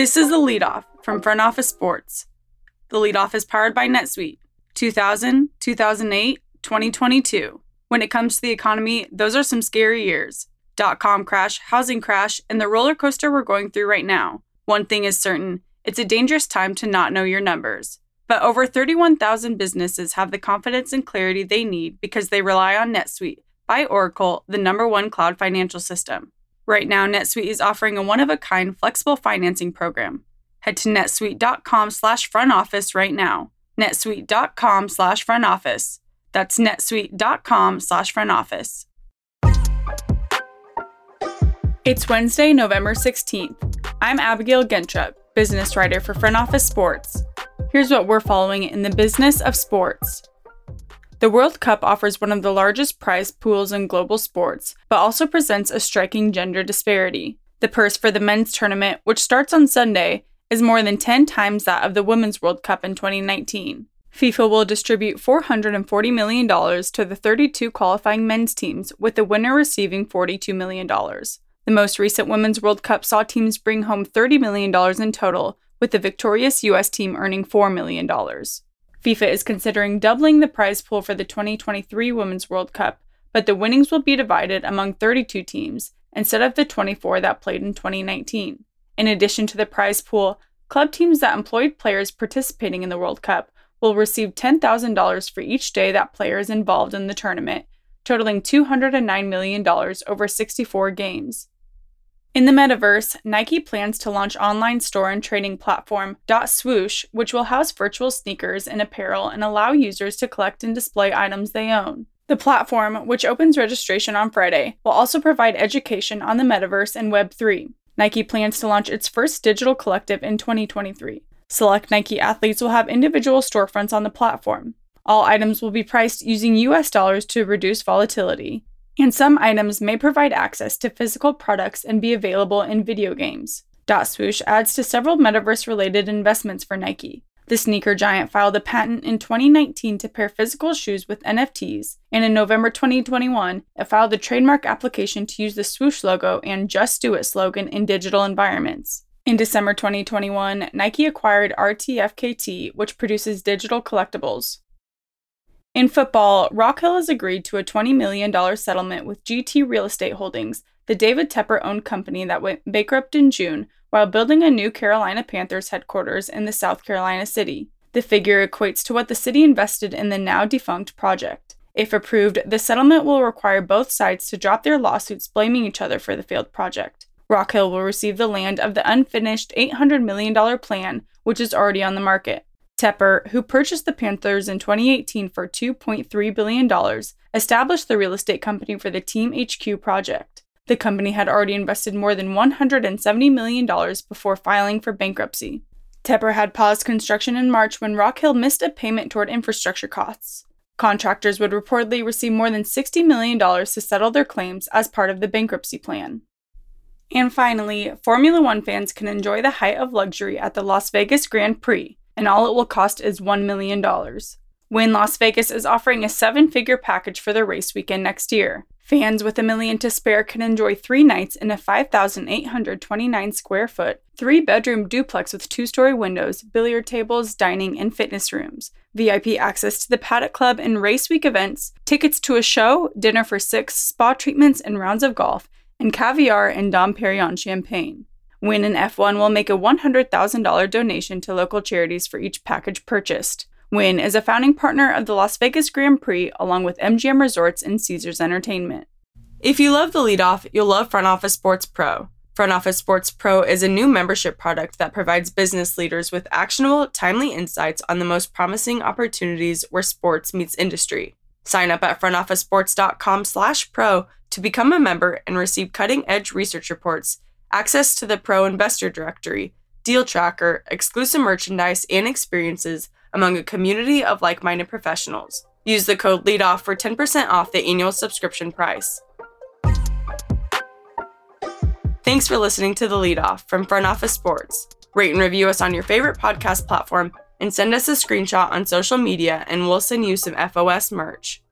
This is the leadoff from Front Office Sports. The leadoff is powered by NetSuite. 2000, 2008, 2022. When it comes to the economy, those are some scary years. Dot com crash, housing crash, and the roller coaster we're going through right now. One thing is certain it's a dangerous time to not know your numbers. But over 31,000 businesses have the confidence and clarity they need because they rely on NetSuite by Oracle, the number one cloud financial system. Right now, NetSuite is offering a one-of-a-kind flexible financing program. Head to netsuite.com slash front office right now. netsuite.com slash front office. That's netsuite.com slash front office. It's Wednesday, November 16th. I'm Abigail Gentrup, business writer for Front Office Sports. Here's what we're following in the business of sports. The World Cup offers one of the largest prize pools in global sports, but also presents a striking gender disparity. The purse for the men's tournament, which starts on Sunday, is more than 10 times that of the Women's World Cup in 2019. FIFA will distribute $440 million to the 32 qualifying men's teams, with the winner receiving $42 million. The most recent Women's World Cup saw teams bring home $30 million in total, with the victorious U.S. team earning $4 million. FIFA is considering doubling the prize pool for the 2023 Women's World Cup, but the winnings will be divided among 32 teams instead of the 24 that played in 2019. In addition to the prize pool, club teams that employed players participating in the World Cup will receive $10,000 for each day that player is involved in the tournament, totaling $209 million over 64 games. In the metaverse, Nike plans to launch online store and trading platform .swoosh, which will house virtual sneakers and apparel and allow users to collect and display items they own. The platform, which opens registration on Friday, will also provide education on the metaverse and Web3. Nike plans to launch its first digital collective in 2023. Select Nike athletes will have individual storefronts on the platform. All items will be priced using US dollars to reduce volatility and some items may provide access to physical products and be available in video games. Dot Swoosh adds to several metaverse related investments for Nike. The sneaker giant filed a patent in 2019 to pair physical shoes with NFTs, and in November 2021, it filed a trademark application to use the swoosh logo and Just Do It slogan in digital environments. In December 2021, Nike acquired RTFKT, which produces digital collectibles. In football, Rock Hill has agreed to a $20 million settlement with GT Real Estate Holdings, the David Tepper owned company that went bankrupt in June while building a new Carolina Panthers headquarters in the South Carolina city. The figure equates to what the city invested in the now defunct project. If approved, the settlement will require both sides to drop their lawsuits blaming each other for the failed project. Rock Hill will receive the land of the unfinished $800 million plan, which is already on the market. Tepper, who purchased the Panthers in 2018 for $2.3 billion, established the real estate company for the Team HQ project. The company had already invested more than $170 million before filing for bankruptcy. Tepper had paused construction in March when Rock Hill missed a payment toward infrastructure costs. Contractors would reportedly receive more than $60 million to settle their claims as part of the bankruptcy plan. And finally, Formula One fans can enjoy the height of luxury at the Las Vegas Grand Prix, and all it will cost is $1 million. Wynn Las Vegas is offering a seven figure package for the race weekend next year. Fans with a million to spare can enjoy three nights in a 5,829 square foot, three bedroom duplex with two story windows, billiard tables, dining, and fitness rooms, VIP access to the Paddock Club and race week events, tickets to a show, dinner for six, spa treatments and rounds of golf, and caviar and Dom Perignon champagne. Wynn and F1 will make a $100,000 donation to local charities for each package purchased. Wynn is a founding partner of the Las Vegas Grand Prix along with MGM Resorts and Caesars Entertainment. If you love the leadoff, you'll love Front Office Sports Pro. Front Office Sports Pro is a new membership product that provides business leaders with actionable, timely insights on the most promising opportunities where sports meets industry. Sign up at frontofficesports.com/pro to become a member and receive cutting-edge research reports access to the Pro Investor Directory, Deal Tracker, exclusive merchandise, and experiences among a community of like minded professionals. Use the code LEADOFF for 10% off the annual subscription price. Thanks for listening to The Leadoff from Front Office Sports. Rate and review us on your favorite podcast platform and send us a screenshot on social media, and we'll send you some FOS merch.